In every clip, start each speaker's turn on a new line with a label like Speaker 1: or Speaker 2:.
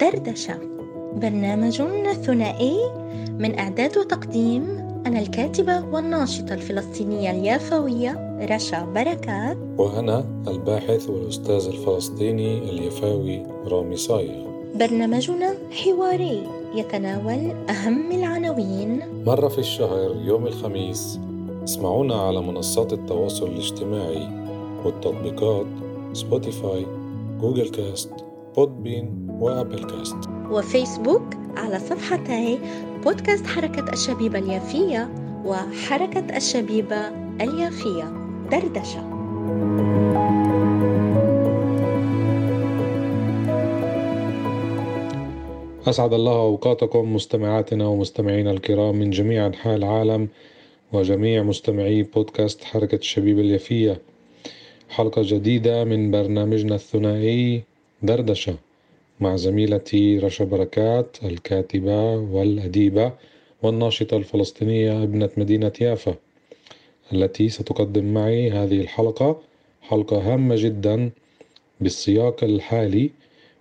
Speaker 1: دردشة برنامج ثنائي من إعداد وتقديم أنا الكاتبة والناشطة الفلسطينية اليافوية رشا بركات.
Speaker 2: وأنا الباحث والأستاذ الفلسطيني اليفاوي رامي صايغ.
Speaker 1: برنامجنا حواري يتناول أهم العناوين.
Speaker 2: مرة في الشهر يوم الخميس اسمعونا على منصات التواصل الاجتماعي والتطبيقات Spotify Google Cast Podbean و Apple Cast.
Speaker 1: وفيسبوك على صفحتي بودكاست حركة الشبيبة اليافية وحركة الشبيبة اليافية دردشة.
Speaker 2: أسعد الله أوقاتكم مستمعاتنا ومستمعينا الكرام من جميع أنحاء العالم وجميع مستمعي بودكاست حركة الشبيبة اليافية. حلقة جديدة من برنامجنا الثنائي دردشة مع زميلتي رشا بركات الكاتبة والأديبة والناشطة الفلسطينية ابنة مدينة يافا التي ستقدم معي هذه الحلقة حلقة هامة جدا بالسياق الحالي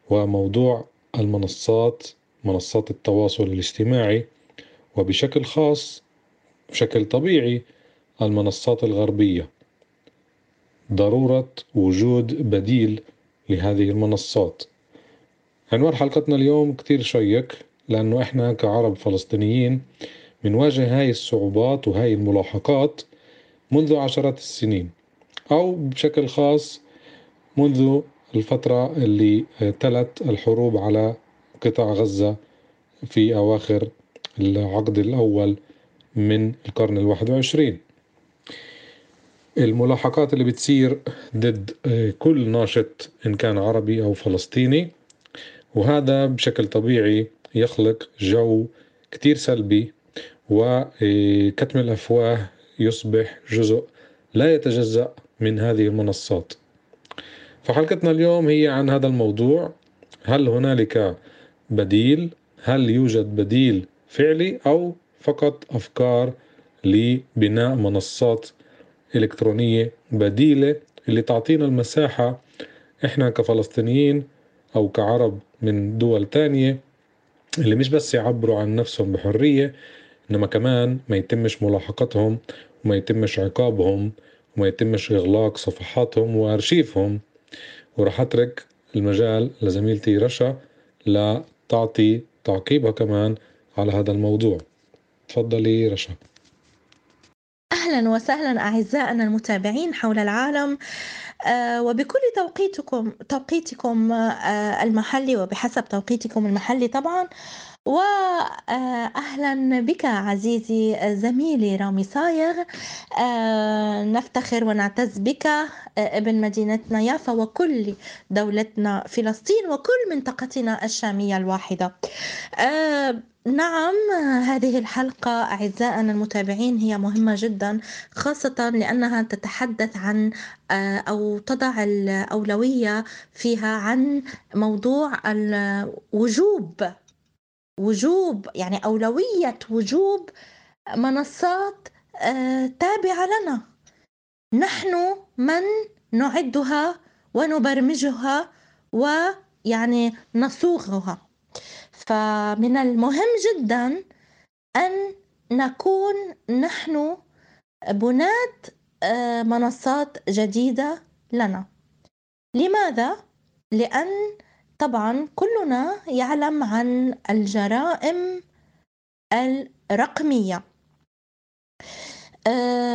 Speaker 2: وموضوع المنصات منصات التواصل الاجتماعي وبشكل خاص بشكل طبيعي المنصات الغربية. ضرورة وجود بديل لهذه المنصات. عنوان حلقتنا اليوم كتير شيق لأنه إحنا كعرب فلسطينيين بنواجه هاي الصعوبات وهاي الملاحقات منذ عشرات السنين أو بشكل خاص منذ الفترة اللي تلت الحروب على قطاع غزة في أواخر العقد الأول من القرن الواحد وعشرين. الملاحقات اللي بتصير ضد كل ناشط إن كان عربي أو فلسطيني. وهذا بشكل طبيعي يخلق جو كتير سلبي وكتم الأفواه يصبح جزء لا يتجزأ من هذه المنصات. فحلقتنا اليوم هي عن هذا الموضوع. هل هنالك بديل؟ هل يوجد بديل فعلي أو فقط أفكار لبناء منصات إلكترونية بديلة اللي تعطينا المساحة إحنا كفلسطينيين أو كعرب من دول تانية اللي مش بس يعبروا عن نفسهم بحرية إنما كمان ما يتمش ملاحقتهم وما يتمش عقابهم وما يتمش إغلاق صفحاتهم وأرشيفهم. ورح أترك المجال لزميلتي رشا لتعطي تعقيبها كمان على هذا الموضوع. تفضلي رشا.
Speaker 1: أهلا وسهلا أعزائنا المتابعين حول العالم. آه، وبكل توقيتكم توقيتكم آه، المحلي وبحسب توقيتكم المحلي طبعا واهلا بك عزيزي زميلي رامي صايغ. آه، نفتخر ونعتز بك ابن مدينتنا يافا وكل دولتنا فلسطين وكل منطقتنا الشامية الواحدة. نعم هذه الحلقة أعزائنا المتابعين هي مهمة جدا خاصة لأنها تتحدث عن أو تضع الأولوية فيها عن موضوع الوجوب وجوب يعني أولوية وجوب منصات تابعة لنا. نحن من نعدها ونبرمجها ويعني نصوغها. فمن المهم جدا أن نكون نحن بناة منصات جديدة لنا. لماذا؟ لأن طبعا كلنا يعلم عن الجرائم الرقمية.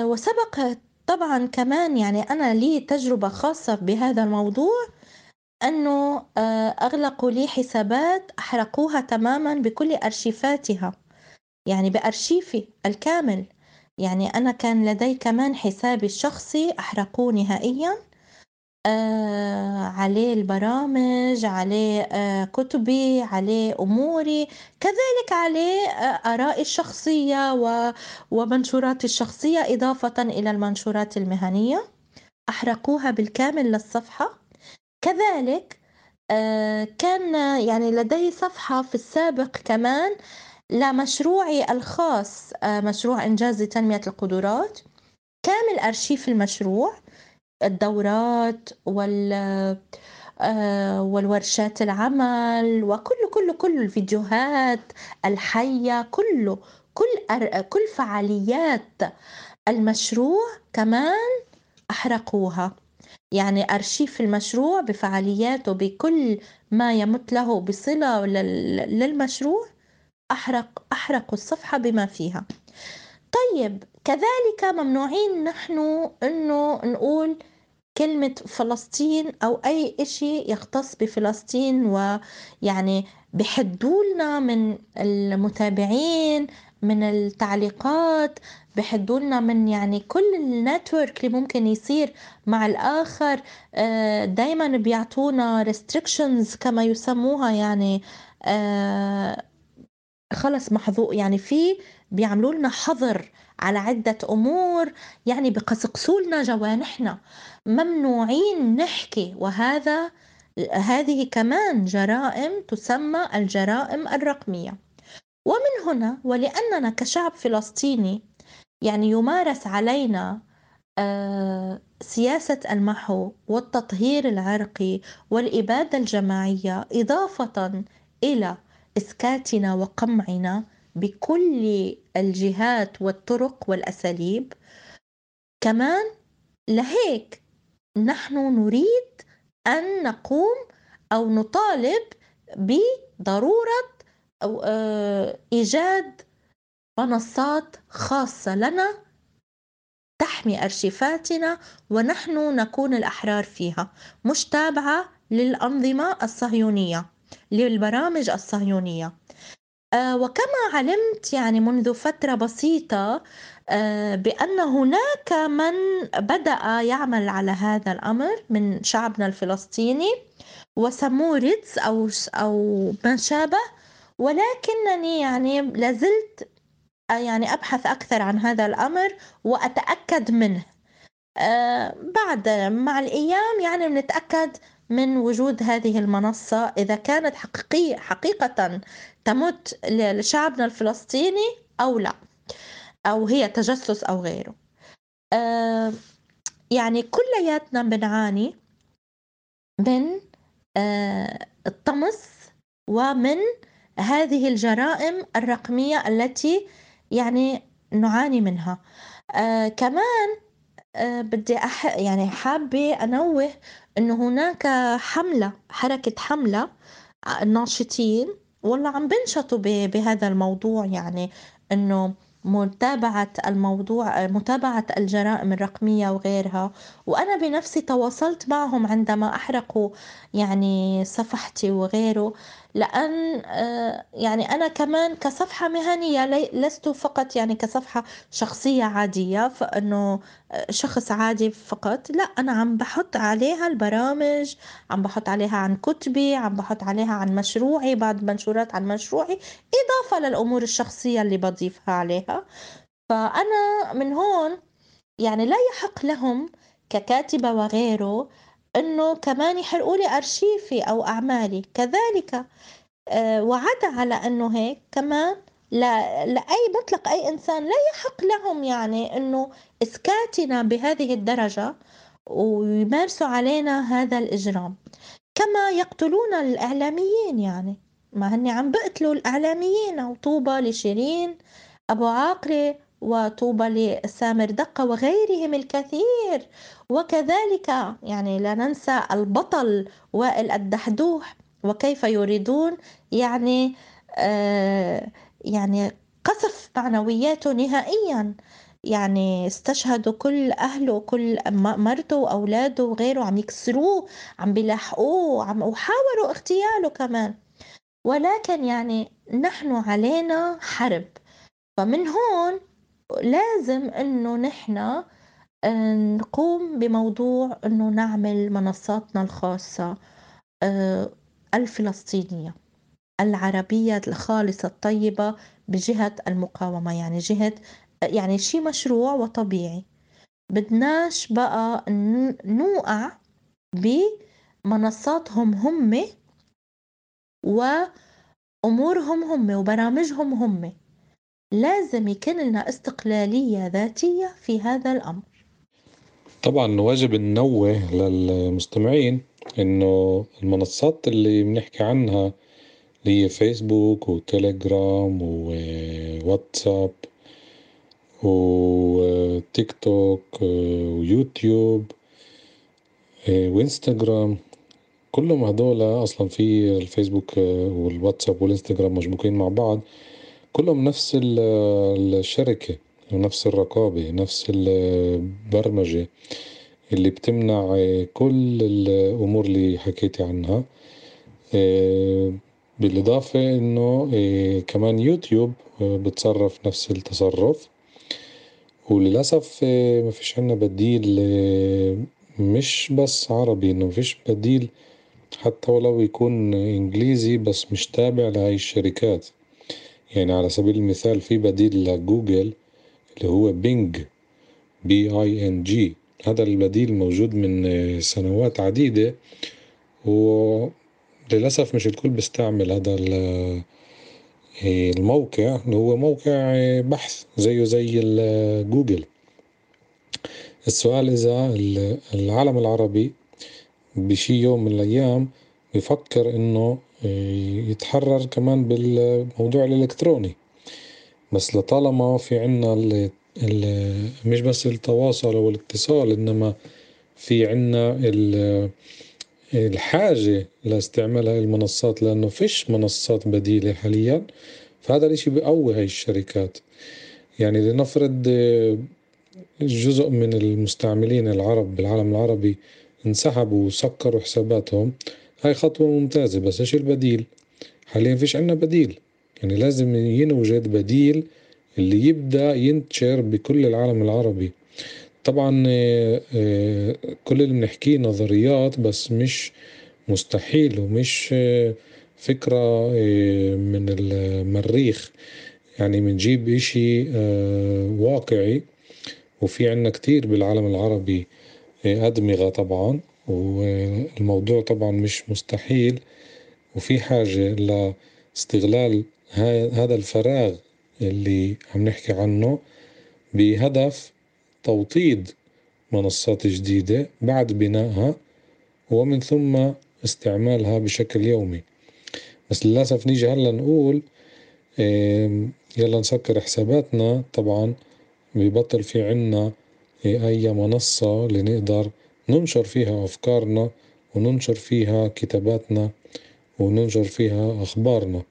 Speaker 1: وسبق طبعا كمان يعني أنا لي تجربة خاصة بهذا الموضوع أنه أغلقوا لي حسابات أحرقوها تماما بكل أرشيفاتها يعني بأرشيفي الكامل. يعني أنا كان لدي كمان حسابي الشخصي أحرقوه نهائيا. آه عليه البرامج عليه آه كتبي عليه أموري. كذلك عليه آه آرائي الشخصية ومنشوراتي الشخصية إضافة إلى المنشورات المهنية. أحرقوها بالكامل للصفحة. كذلك كان يعني لدي صفحة في السابق كمان لمشروعي الخاص مشروع إنجاز تنمية القدرات. كامل أرشيف المشروع. الدورات وال آه، والورشات العمل وكل كل كل الفيديوهات الحية كله كل كل فعاليات المشروع كمان أحرقوها. يعني أرشيف المشروع بفعالياته بكل ما يمت له بصلة للمشروع أحرق أحرقوا الصفحة بما فيها. طيب كذلك ممنوعين نحن إنه نقول كلمة فلسطين أو أي إشي يختص بفلسطين ويعني بحدولنا من المتابعين من التعليقات بحدولنا من يعني كل النتورك اللي ممكن يصير مع الآخر. آه، دايما بيعطونا restrictions كما يسموها يعني آه، خلص محظوظ يعني في بيعملوا لنا حظر على عدة أمور يعني بقصقصوا لنا جوانحنا ممنوعين نحكي وهذا هذه كمان جرائم تسمى الجرائم الرقمية. ومن هنا ولأننا كشعب فلسطيني يعني يمارس علينا آه، سياسة المحو والتطهير العرقي والإبادة الجماعية إضافة إلى إسكاتنا وقمعنا بكل الجهات والطرق والأساليب كمان لهيك نحن نريد أن نقوم أو نطالب بضرورة أو آه، إيجاد منصات خاصة لنا تحمي أرشيفاتنا ونحن نكون الأحرار فيها. مش تابعة للأنظمة الصهيونية للبرامج الصهيونية. آه، وكما علمت يعني منذ فترة بسيطة آه، بأن هناك من بدأ يعمل على هذا الأمر من شعبنا الفلسطيني وسموه ريتس أو أو ما شابه. ولكنني يعني لازلت آه، يعني أبحث أكثر عن هذا الأمر وأتأكد منه. بعد مع الأيام يعني بنتأكد من وجود هذه المنصة إذا كانت حقيقية حقيقة تمت لشعبنا الفلسطيني أو لا أو هي تجسس أو غيره. آه يعني كلياتنا بنعاني من آه الطمس ومن هذه الجرائم الرقمية التي يعني نعاني منها. آه كمان بدي أح يعني حابة أنوه إنه هناك حملة حركة حملة الناشطين والله عم بنشطوا بهذا الموضوع؟ يعني إنه متابعة الموضوع متابعة الجرائم الرقمية وغيرها. وأنا بنفسي تواصلت معهم عندما أحرقوا يعني صفحتي وغيره. لأن آه، يعني أنا كمان كصفحة مهنية لست فقط يعني كصفحة شخصية عادية فإنه آه، شخص عادي فقط لا أنا عم بحط عليها البرامج عم بحط عليها عن كتبي عم بحط عليها عن مشروعي بعض منشورات عن مشروعي إضافة للأمور الشخصية اللي بضيفها عليها. فأنا من هون يعني لا يحق لهم ككاتبة وغيره إنه كمان يحرقوا لي أرشيفي أو أعمالي. كذلك آه، وعدا على إنه هيك كمان لا لأي مطلق أي إنسان لا يحق لهم يعني إنه إسكاتنا بهذه الدرجة ويمارسوا علينا هذا الإجرام. كما يقتلون الإعلاميين يعني. ما هني عم بقتلوا الإعلاميين وطوبى لشيرين أبو عاقلة وطوبى لسامر دقة وغيرهم الكثير. وكذلك يعني لا ننسى البطل وائل الدحدوح وكيف يريدون يعني آه يعني قصف معنوياته نهائيا. يعني استشهدوا كل أهله وكل مرته وأولاده وغيره عم يكسروه عم بيلاحقوه عم وحاولوا اغتياله كمان. ولكن يعني نحن علينا حرب. فمن هون لازم إنه نحن نقوم بموضوع إنه نعمل منصاتنا الخاصة آه، الفلسطينية العربية الخالصة الطيبة بجهة المقاومة يعني جهة يعني شي مشروع وطبيعي. بدناش بقى نوقع بمنصاتهم هم وأمورهم هم وبرامجهم هم. لازم يكون لنا استقلالية ذاتية في هذا الأمر.
Speaker 2: طبعا واجب ننوه للمستمعين إنه المنصات اللي بنحكي عنها اللي هي فيسبوك وتليجرام وواتساب وتيك توك ويوتيوب وانستغرام كلهم هدول أصلا في الفيسبوك والواتساب والانستغرام مشبوكين مع بعض كلهم نفس الشركة. ونفس الرقابة نفس البرمجة اللي بتمنع كل الأمور اللي حكيتي عنها. بالإضافة إنه كمان يوتيوب بتصرف نفس التصرف. وللأسف ما فيش عنا بديل مش بس عربي إنه مفيش بديل حتى ولو يكون إنجليزي بس مش تابع لهاي الشركات. يعني على سبيل المثال في بديل لجوجل اللي هو Bing B I N G هذا البديل موجود من سنوات عديدة وللأسف مش الكل بيستعمل هذا الموقع اللي هو موقع بحث زيه زي جوجل. السؤال إذا العالم العربي بشي يوم من الأيام بفكر إنه يتحرر كمان بالموضوع الإلكتروني. بس لطالما في عنا ال ال مش بس التواصل والاتصال إنما في عنا الحاجة لاستعمال هاي المنصات لأنه فيش منصات بديلة حاليا. فهذا الإشي بقوي هاي الشركات. يعني لنفرض جزء من المستعملين العرب بالعالم العربي انسحبوا وسكروا حساباتهم هاي خطوة ممتازة. بس إيش البديل؟ حاليا فيش عنا بديل. يعني لازم ينوجد بديل اللي يبدأ ينتشر بكل العالم العربي. طبعا كل اللي بنحكيه نظريات بس مش مستحيل ومش فكرة من المريخ. يعني بنجيب إشي واقعي وفي عنا كتير بالعالم العربي أدمغة طبعا والموضوع طبعا مش مستحيل. وفي حاجة لاستغلال هذا الفراغ اللي عم نحكي عنه بهدف توطيد منصات جديدة بعد بنائها ومن ثم استعمالها بشكل يومي. بس للأسف نيجي هلا نقول يلا نسكر حساباتنا. طبعا ببطل في عنا أي منصة اللي نقدر ننشر فيها أفكارنا وننشر فيها كتاباتنا وننشر فيها أخبارنا.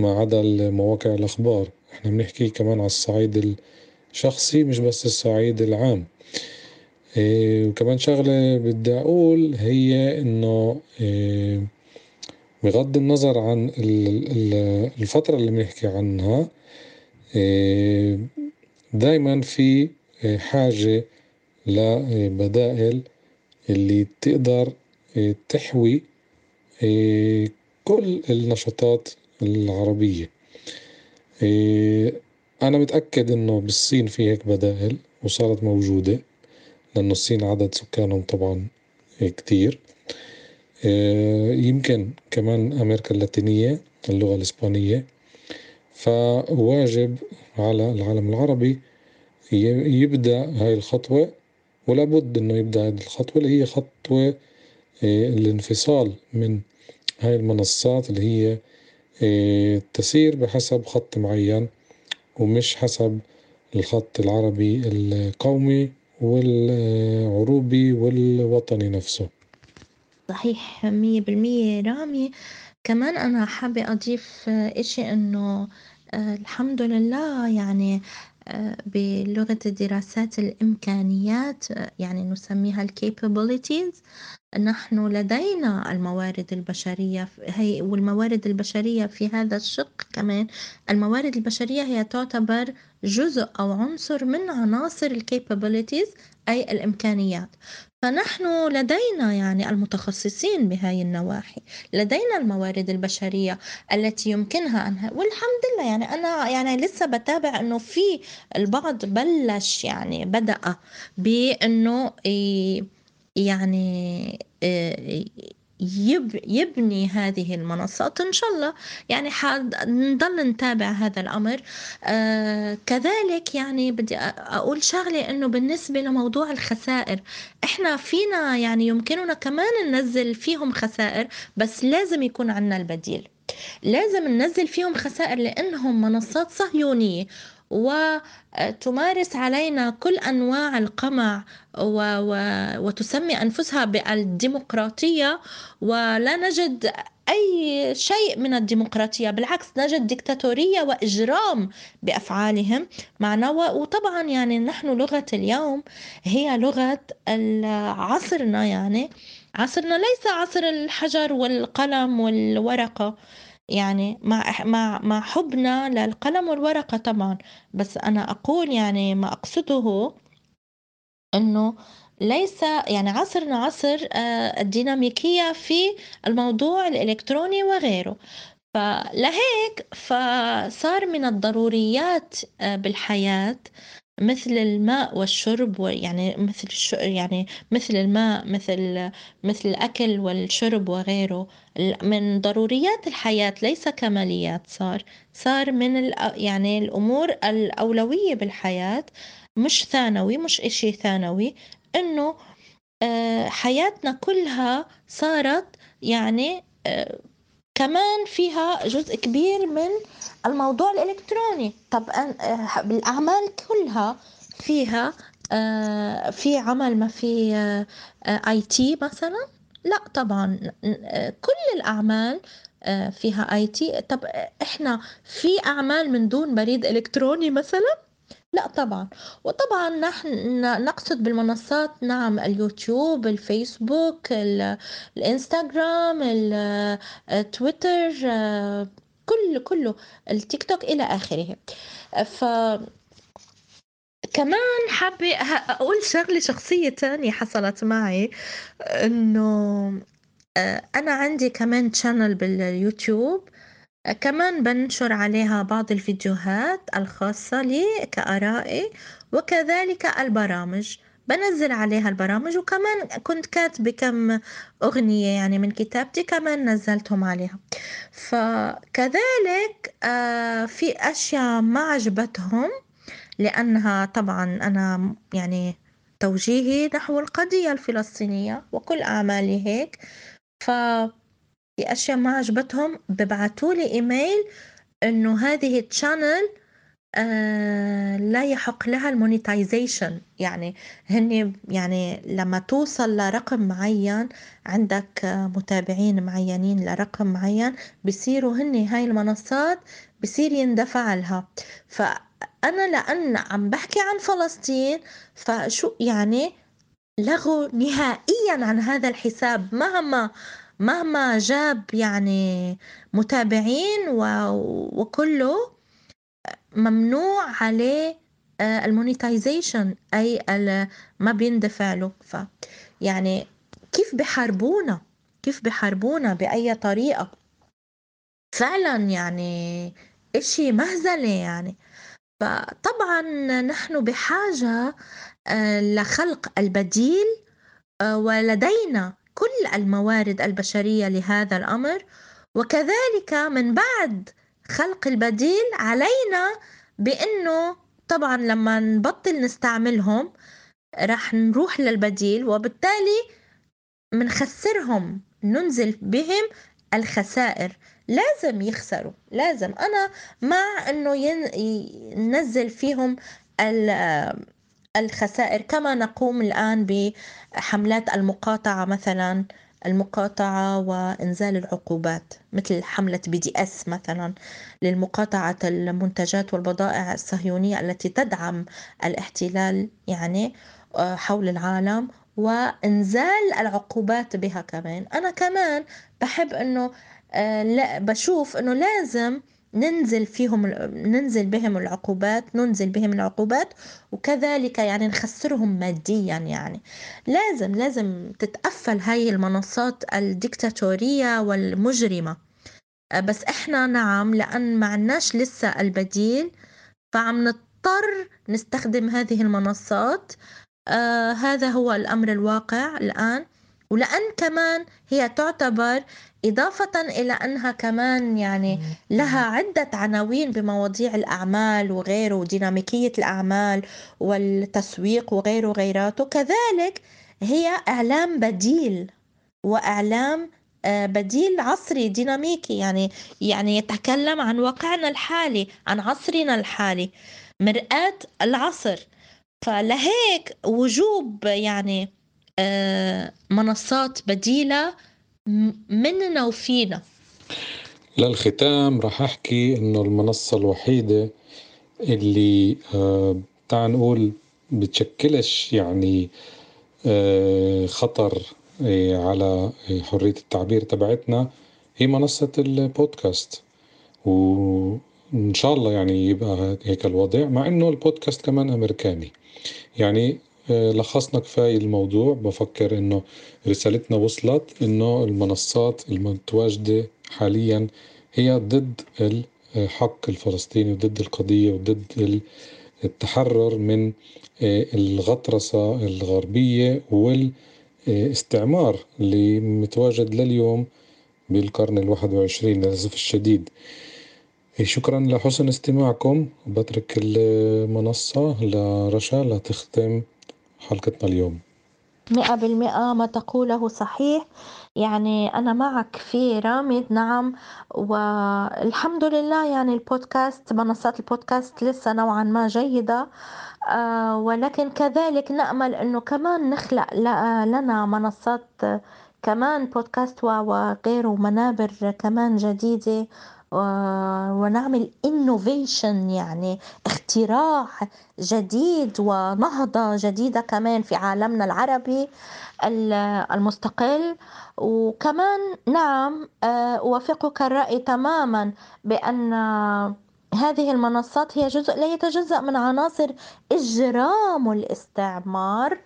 Speaker 2: ما عدا مواقع الأخبار. إحنا بنحكي كمان على الصعيد الشخصي مش بس الصعيد العام. إيه وكمان شغلة بدي أقول هي إنه إيه بغض النظر عن الفترة اللي بنحكي عنها إيه دايما في حاجة لبدائل اللي تقدر تحوي كل النشاطات العربية. أنا متأكد إنه بالصين في هيك بدائل وصارت موجودة لأنه الصين عدد سكانهم طبعا كتير. يمكن كمان أمريكا اللاتينية اللغة الإسبانية. فواجب على العالم العربي يبدأ هاي الخطوة ولا بد إنه يبدأ هاي الخطوة اللي هي خطوة الانفصال من هاي المنصات اللي هي تسير بحسب خط معين ومش حسب الخط العربي القومي والعروبي والوطني نفسه.
Speaker 1: صحيح مية بالمية رامي. كمان أنا حابة أضيف إشي إنه الحمد لله يعني بلغة الدراسات الإمكانيات يعني نسميها الكابابيلتيز نحن لدينا الموارد البشرية هي والموارد البشرية في هذا الشق كمان الموارد البشرية هي تعتبر جزء أو عنصر من عناصر الكابابيلتيز أي الإمكانيات. فنحن لدينا يعني المتخصصين بهاي النواحي لدينا الموارد البشرية التي يمكنها أنها والحمد لله يعني أنا يعني لسه بتابع أنه في البعض بلش يعني بدأ بأنه يعني يب يبني هذه المنصات إن شاء الله. يعني حنضل نتابع هذا الأمر. آه كذلك يعني بدي أقول شغلة إنه بالنسبة لموضوع الخسائر إحنا فينا يعني يمكننا كمان ننزل فيهم خسائر بس لازم يكون عنا البديل. لازم ننزل فيهم خسائر لأنهم منصات صهيونية. وتمارس علينا كل أنواع القمع و... و... وتسمي أنفسها بالديمقراطية ولا نجد أي شيء من الديمقراطية بالعكس نجد ديكتاتورية وإجرام بأفعالهم. معنا وطبعا يعني نحن لغة اليوم هي لغة عصرنا يعني. عصرنا ليس عصر الحجر والقلم والورقة. يعني مع مع مع حبنا للقلم والورقة طبعًا، بس أنا أقول يعني ما أقصده إنه ليس يعني عصرنا عصر آه، الديناميكية في الموضوع الإلكتروني وغيره، فلهيك فصار من الضروريات آه، بالحياة مثل الماء والشرب ويعني مثل الش يعني مثل الماء مثل مثل الأكل والشرب وغيره. من ضروريات الحياة ليس كماليات. صار صار من يعني الأمور الأولوية بالحياة مش ثانوي مش إشي ثانوي إنه آه، حياتنا كلها صارت يعني آه، كمان فيها جزء كبير من الموضوع الإلكتروني. طب آه، بالأعمال كلها فيها آه، في عمل ما في IT مثلا؟ لا طبعا. كل الأعمال فيها IT. طب إحنا في أعمال من دون بريد إلكتروني مثلا؟ لأ طبعًا، وطبعًا نحن نقصد بالمنصات نعم اليوتيوب، الفيسبوك، الإنستغرام، التويتر، كل كله، التيك توك إلى آخره. ف كمان حابة أقول شغلة شخصية تانية حصلت معي إنه أنا عندي كمان channel باليوتيوب كمان بنشر عليها بعض الفيديوهات الخاصة لي كآرائي وكذلك البرامج. بنزل عليها البرامج وكمان كنت كاتبة كم أغنية يعني من كتابتي كمان نزلتهم عليها. فكذلك آه، في أشياء ما عجبتهم لأنها طبعا أنا يعني توجيهي نحو القضية الفلسطينية وكل أعمالي هيك. ف في أشياء ما عجبتهم ببعتوا لي إيميل إنه هذه ال channel آه لا يحق لها ال monetization. يعني هن يعني لما توصل لرقم معين عندك متابعين معينين لرقم معين بصيروا هن هاي المنصات بصير يندفع لها. فأنا لأن عم بحكي عن فلسطين فشو يعني لغوا نهائيا عن هذا الحساب مهما مهما جاب يعني متابعين وكله ممنوع عليه آه، المونيتايزيشن أي ما بيندفع له. ف يعني كيف بحاربونا كيف بحاربونا بأي طريقة؟ فعلا يعني إشي مهزلة يعني. فطبعا نحن بحاجة آه، لخلق البديل آه، ولدينا كل الموارد البشرية لهذا الأمر وكذلك من بعد خلق البديل علينا بأنه طبعا لما نبطل نستعملهم رح نروح للبديل وبالتالي منخسرهم ننزل بهم الخسائر. لازم يخسروا لازم. أنا مع أنه ينزل فيهم الخسائر كما نقوم الآن بحملات المقاطعة مثلا المقاطعة وإنزال العقوبات مثل حملة بي دي اس مثلا للمقاطعة المنتجات والبضائع الصهيونية التي تدعم الاحتلال يعني آه، حول العالم وإنزال العقوبات بها كمان. أنا كمان بحب أنه آه، بشوف أنه لازم ننزل فيهم ننزل بهم العقوبات ننزل بهم العقوبات وكذلك يعني نخسرهم ماديا يعني. لازم لازم تتقفل هاي المنصات الديكتاتورية والمجرمة. بس إحنا نعم لأن ما عناش لسه البديل فعم نضطر نستخدم هذه المنصات. آه هذا هو الأمر الواقع الآن. ولأن كمان هي تعتبر إضافة إلى أنها كمان يعني لها عدة عناوين بمواضيع الأعمال وغيره وديناميكية الأعمال والتسويق وغيره وغيراته. كذلك هي إعلام بديل وإعلام آه، بديل عصري ديناميكي. يعني يعني يتكلم عن واقعنا الحالي عن عصرنا الحالي مرآة العصر. فلهيك وجوب يعني آه، منصات بديلة مننا وفينا.
Speaker 2: للختام راح أحكي إنه المنصة الوحيدة اللي آه تعال نقول بتشكلش يعني آه خطر آه على حرية التعبير تبعتنا هي منصة البودكاست. وإن شاء الله يعني يبقى هيك الوضع مع إنه البودكاست كمان أمريكاني. يعني لخصنا كفاية الموضوع. بفكر إنه رسالتنا وصلت إنه المنصات المتواجدة حاليا هي ضد الحق الفلسطيني وضد القضية وضد التحرر من آه، الغطرسة الغربية والاستعمار اللي متواجد لليوم بالقرن الواحد وعشرين للأسف الشديد. شكرا لحسن استماعكم. بترك المنصة لرشا لتختم حلقتنا اليوم؟
Speaker 1: مئة بالمئة ما تقوله صحيح. يعني أنا معك في رامد نعم. والحمد لله يعني البودكاست منصات البودكاست لسه نوعا ما جيدة. آه ولكن كذلك نأمل أنه كمان نخلق لنا منصات كمان بودكاست وغيره منابر كمان جديدة. ونعمل innovation يعني اختراع جديد ونهضة جديدة كمان في عالمنا العربي المستقل. وكمان نعم آه، أوافقك الرأي تماما بأن هذه المنصات هي جزء لا يتجزأ من عناصر إجرام الاستعمار.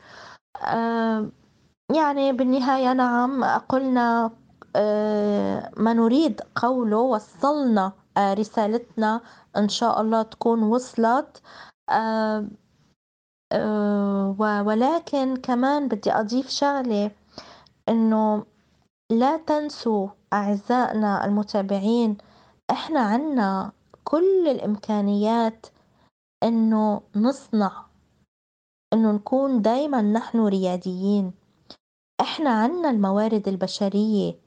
Speaker 1: آه، يعني بالنهاية نعم قلنا ما نريد قوله وصلنا آه، رسالتنا إن شاء الله تكون وصلت. آه، ولكن كمان بدي أضيف شغلة إنه لا تنسوا أعزائنا المتابعين إحنا عنا كل الإمكانيات إنه نصنع إنه نكون دايما نحن رياديين. إحنا عنا الموارد البشرية.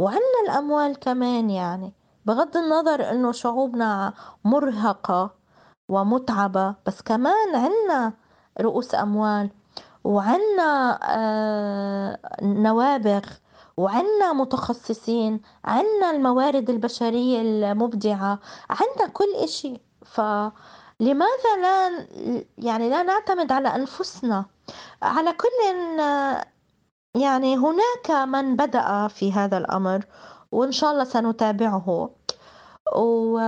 Speaker 1: وعنا الأموال كمان يعني. بغض النظر إنه شعوبنا مرهقة ومتعبة بس كمان عنا رؤوس أموال وعنا آه نوابغ وعنا متخصصين عنا الموارد البشرية المبدعة عنا كل إشي. فلماذا لا يعني لا نعتمد على أنفسنا؟ على كل يعني هناك من بدأ في هذا الأمر وإن شاء الله سنتابعه. و...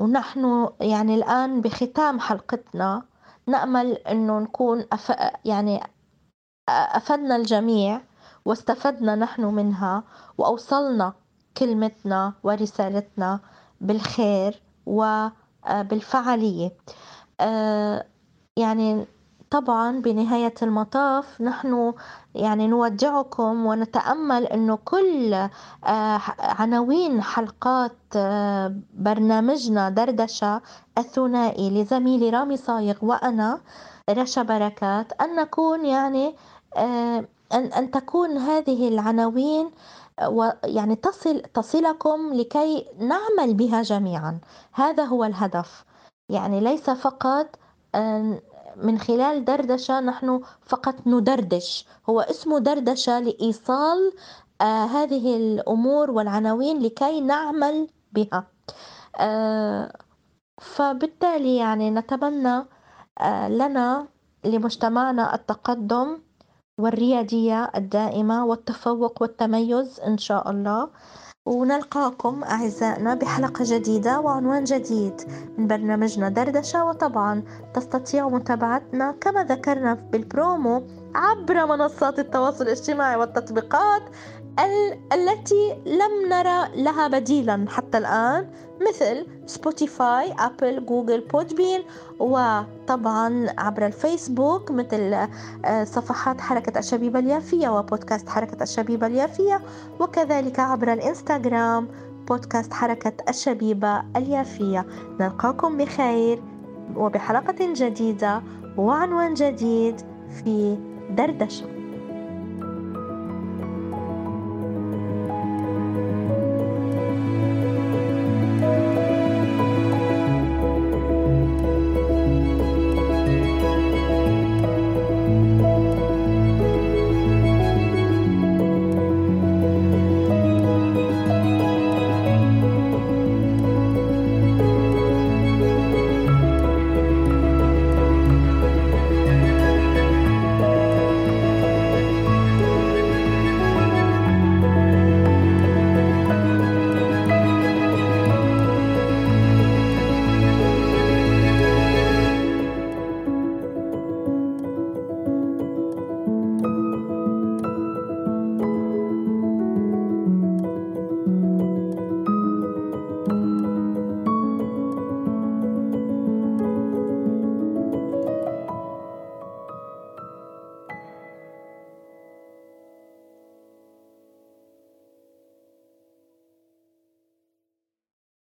Speaker 1: ونحن يعني الآن بختام حلقتنا. نأمل أنه نكون أف... يعني أفدنا الجميع واستفدنا نحن منها وأوصلنا كلمتنا ورسالتنا بالخير وبالفعالية آه، يعني طبعا بنهاية المطاف نحن يعني نودعكم ونتأمل أنه كل آه، عناوين حلقات آه، برنامجنا دردشة الثنائي لزميلي رامي صايغ وأنا رشا بركات أن نكون يعني آه، أن أن تكون هذه العناوين يعني تصل تصلكم لكي نعمل بها جميعا. هذا هو الهدف. يعني ليس فقط من خلال دردشة نحن فقط ندردش. هو اسمه دردشة لإيصال آه هذه الأمور والعناوين لكي نعمل بها. آه فبالتالي يعني نتمنى آه لنا لمجتمعنا التقدم والريادية الدائمة والتفوق والتميز إن شاء الله. ونلقاكم أعزائنا بحلقة جديدة وعنوان جديد من برنامجنا دردشة. وطبعا تستطيع متابعتنا كما ذكرنا بالبرومو عبر منصات التواصل الاجتماعي والتطبيقات التي لم نرى لها بديلا حتى الآن مثل Spotify Apple Google Podbean وطبعا عبر الفيسبوك مثل آه، صفحات حركة الشبيبة اليافية وبودكاست حركة الشبيبة اليافية وكذلك عبر الإنستغرام بودكاست حركة الشبيبة اليافية. نلقاكم بخير وبحلقة جديدة وعنوان جديد في دردشة.